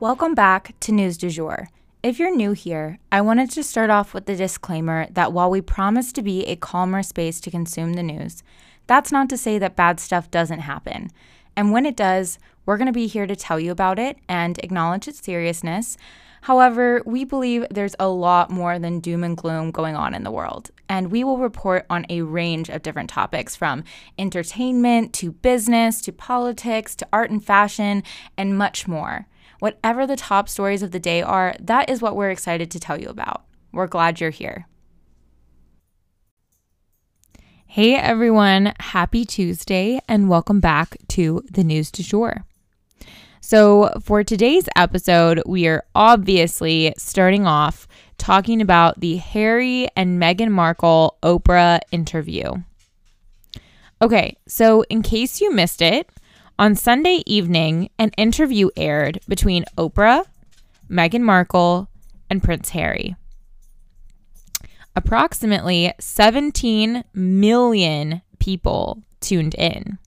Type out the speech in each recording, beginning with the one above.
Welcome back to News du Jour. If you're new here, I wanted to start off with the disclaimer that while we promise to be a calmer space to consume the news, that's not to say that bad stuff doesn't happen. And when it does, we're going to be here to tell you about it and acknowledge its seriousness. However, we believe there's a lot more than doom and gloom going on in the world, and we will report on a range of different topics from entertainment to business to politics to art and fashion and much more. Whatever the top stories of the day are, that is what we're excited to tell you about. We're glad you're here. Hey everyone, happy Tuesday, and welcome back to the News du Jour. So, for today's episode, we are obviously starting off talking about the Harry and Meghan Markle Oprah interview. Okay, so in case you missed it, on Sunday evening, an interview aired between Oprah, Meghan Markle, and Prince Harry. Approximately 17 million people tuned in.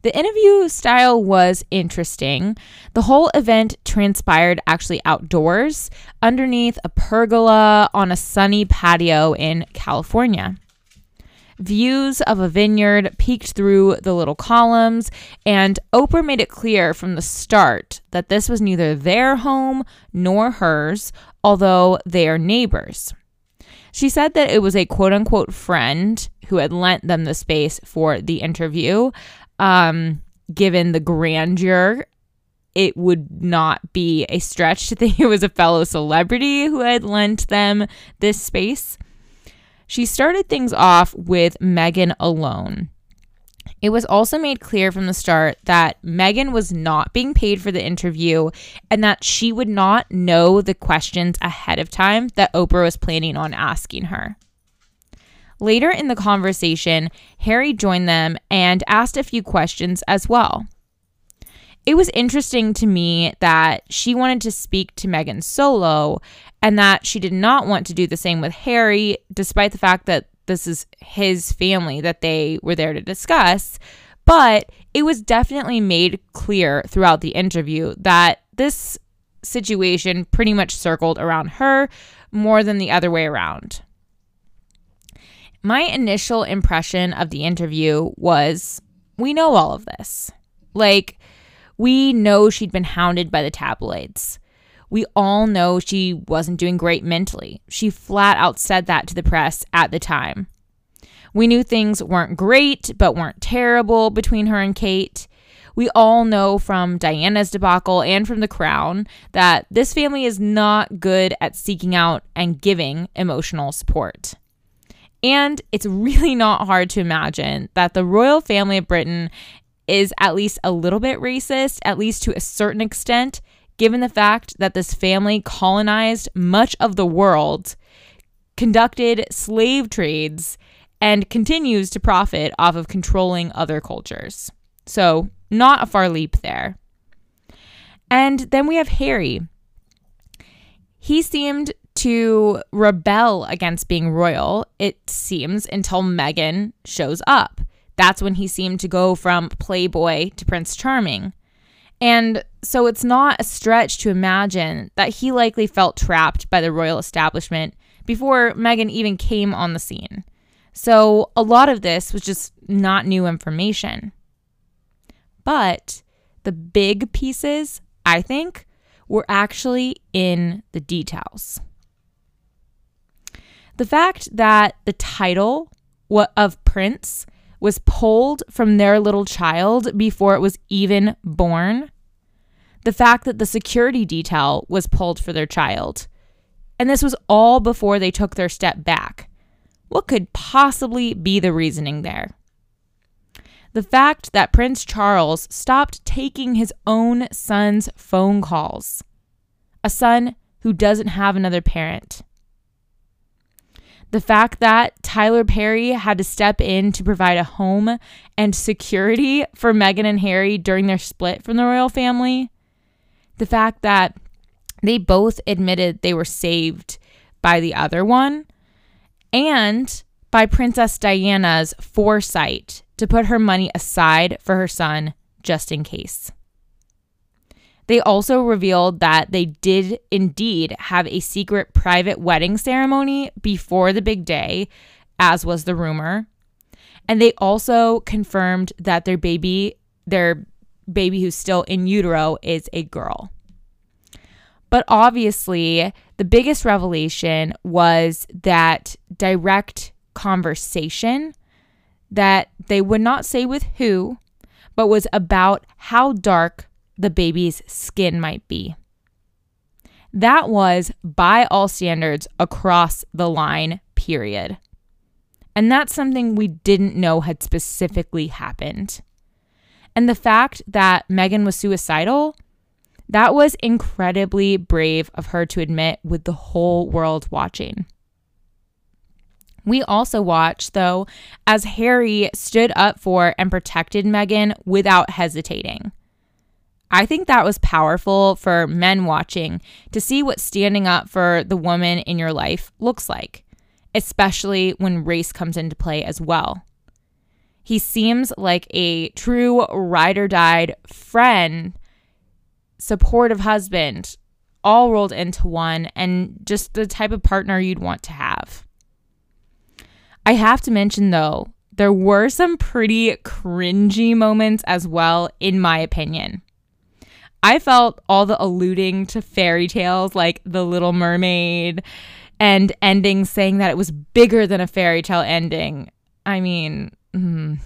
The interview style was interesting. The whole event transpired actually outdoors, underneath a pergola on a sunny patio in California. Views of a vineyard peeked through the little columns, and Oprah made it clear from the start that this was neither their home nor hers, although they are neighbors. She said that it was a quote unquote friend who had lent them the space for the interview. Um, given the grandeur, it would not be a stretch to think it was a fellow celebrity who had lent them this space. She started things off with Meghan alone. It was also made clear from the start that Meghan was not being paid for the interview and that she would not know the questions ahead of time that Oprah was planning on asking her. Later in the conversation, Harry joined them and asked a few questions as well. It was interesting to me that she wanted to speak to Meghan solo and that she did not want to do the same with Harry, despite the fact that this is his family that they were there to discuss. But it was definitely made clear throughout the interview that this situation pretty much circled around her more than the other way around. My initial impression of the interview was we know all of this. Like, we know she'd been hounded by the tabloids. We all know she wasn't doing great mentally. She flat out said that to the press at the time. We knew things weren't great, but weren't terrible between her and Kate. We all know from Diana's debacle and from The Crown that this family is not good at seeking out and giving emotional support. And it's really not hard to imagine that the royal family of Britain is at least a little bit racist, at least to a certain extent, given the fact that this family colonized much of the world, conducted slave trades, and continues to profit off of controlling other cultures. So, not a far leap there. And then we have Harry. He seemed to rebel against being royal, it seems, until Meghan shows up. That's when he seemed to go from playboy to Prince Charming. And so it's not a stretch to imagine that he likely felt trapped by the royal establishment before Meghan even came on the scene. So a lot of this was just not new information. But the big pieces, I think, were actually in the details. The fact that the title of Prince was pulled from their little child before it was even born. the fact that the security detail was pulled for their child. And this was all before they took their step back. What could possibly be the reasoning there? The fact that Prince Charles stopped taking his own son's phone calls. A son who doesn't have another parent. The fact that Tyler Perry had to step in to provide a home and security for Meghan and Harry during their split from the royal family. The fact that they both admitted they were saved by the other one. And by Princess Diana's foresight to put her money aside for her son just in case. They also revealed that they did indeed have a secret private wedding ceremony before the big day, as was the rumor. And they also confirmed that their baby, their baby who's still in utero, is a girl. But obviously, the biggest revelation was that direct conversation that they would not say with who, but was about how dark the baby's skin might be. That was, by all standards, across the line, period. And that's something we didn't know had specifically happened. And the fact that Meghan was suicidal, that was incredibly brave of her to admit with the whole world watching. We also watched, though, as Harry stood up for and protected Meghan without hesitating. I think that was powerful for men watching to see what standing up for the woman in your life looks like, especially when race comes into play as well. He seems like a true ride or died friend, supportive husband, all rolled into one, and just the type of partner you'd want to have. I have to mention, though, there were some pretty cringy moments as well, in my opinion. I felt all the alluding to fairy tales like The Little Mermaid and endings saying that it was bigger than a fairy tale ending. I mean, mm,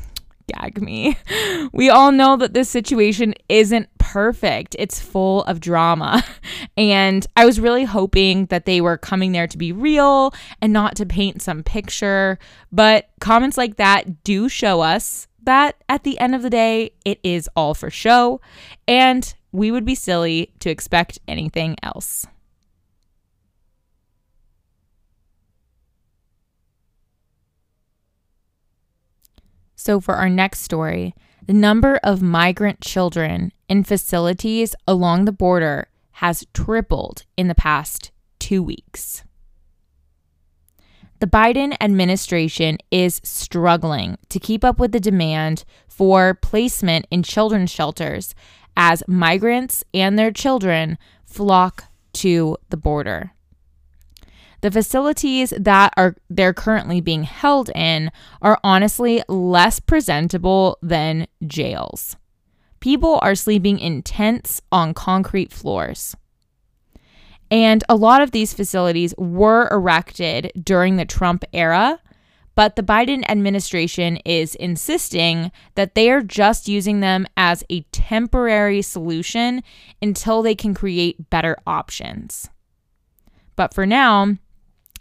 gag me. We all know that this situation isn't perfect. It's full of drama. And I was really hoping that they were coming there to be real and not to paint some picture. But comments like that do show us that at the end of the day, it is all for show. And we would be silly to expect anything else. So, for our next story, the number of migrant children in facilities along the border has tripled in the past two weeks. The Biden administration is struggling to keep up with the demand for placement in children's shelters as migrants and their children flock to the border. The facilities that are they're currently being held in are honestly less presentable than jails. People are sleeping in tents on concrete floors. And a lot of these facilities were erected during the Trump era but the Biden administration is insisting that they are just using them as a temporary solution until they can create better options. But for now,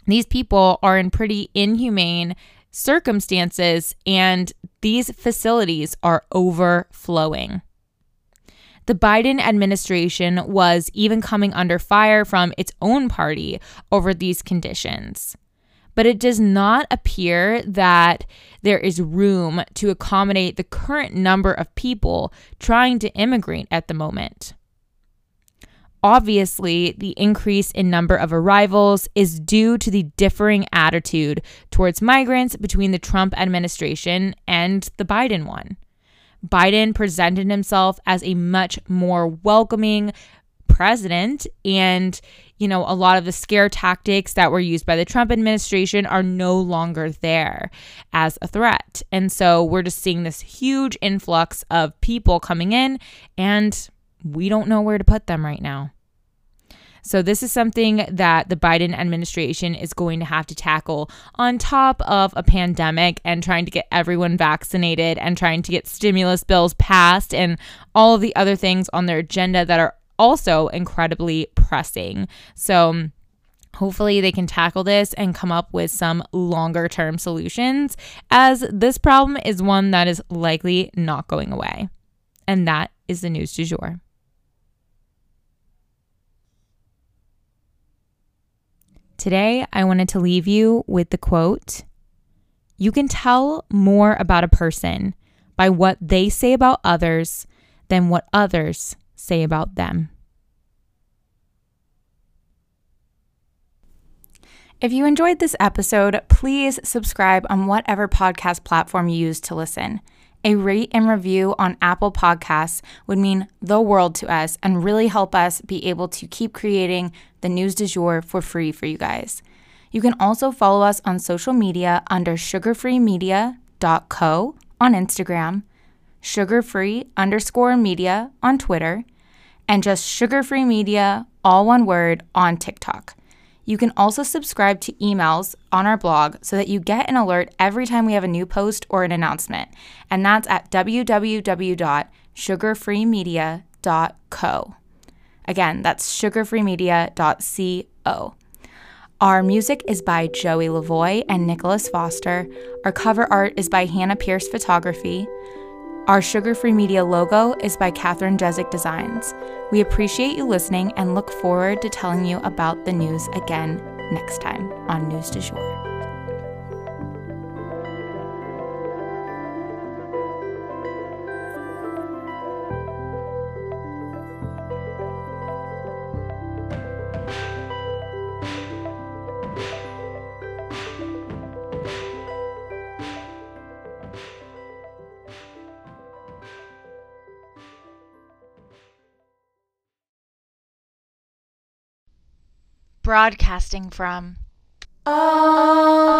these people are in pretty inhumane circumstances and these facilities are overflowing. The Biden administration was even coming under fire from its own party over these conditions but it does not appear that there is room to accommodate the current number of people trying to immigrate at the moment. Obviously, the increase in number of arrivals is due to the differing attitude towards migrants between the Trump administration and the Biden one. Biden presented himself as a much more welcoming, president and you know a lot of the scare tactics that were used by the Trump administration are no longer there as a threat. And so we're just seeing this huge influx of people coming in and we don't know where to put them right now. So, this is something that the Biden administration is going to have to tackle on top of a pandemic and trying to get everyone vaccinated and trying to get stimulus bills passed and all of the other things on their agenda that are also incredibly pressing. So, Hopefully, they can tackle this and come up with some longer term solutions, as this problem is one that is likely not going away. And that is the news du jour. Today, I wanted to leave you with the quote You can tell more about a person by what they say about others than what others say about them. If you enjoyed this episode, please subscribe on whatever podcast platform you use to listen. A rate and review on Apple Podcasts would mean the world to us and really help us be able to keep creating the news du jour for free for you guys. You can also follow us on social media under sugarfreemedia.co on Instagram, sugarfree underscore media on Twitter, and just sugarfree media, all one word, on TikTok. You can also subscribe to emails on our blog so that you get an alert every time we have a new post or an announcement. And that's at www.sugarfreemedia.co. Again, that's sugarfreemedia.co. Our music is by Joey Lavoy and Nicholas Foster. Our cover art is by Hannah Pierce Photography. Our Sugar Free Media logo is by Katherine Jezik Designs. We appreciate you listening and look forward to telling you about the news again next time on News du Jour. Broadcasting from Oklahoma.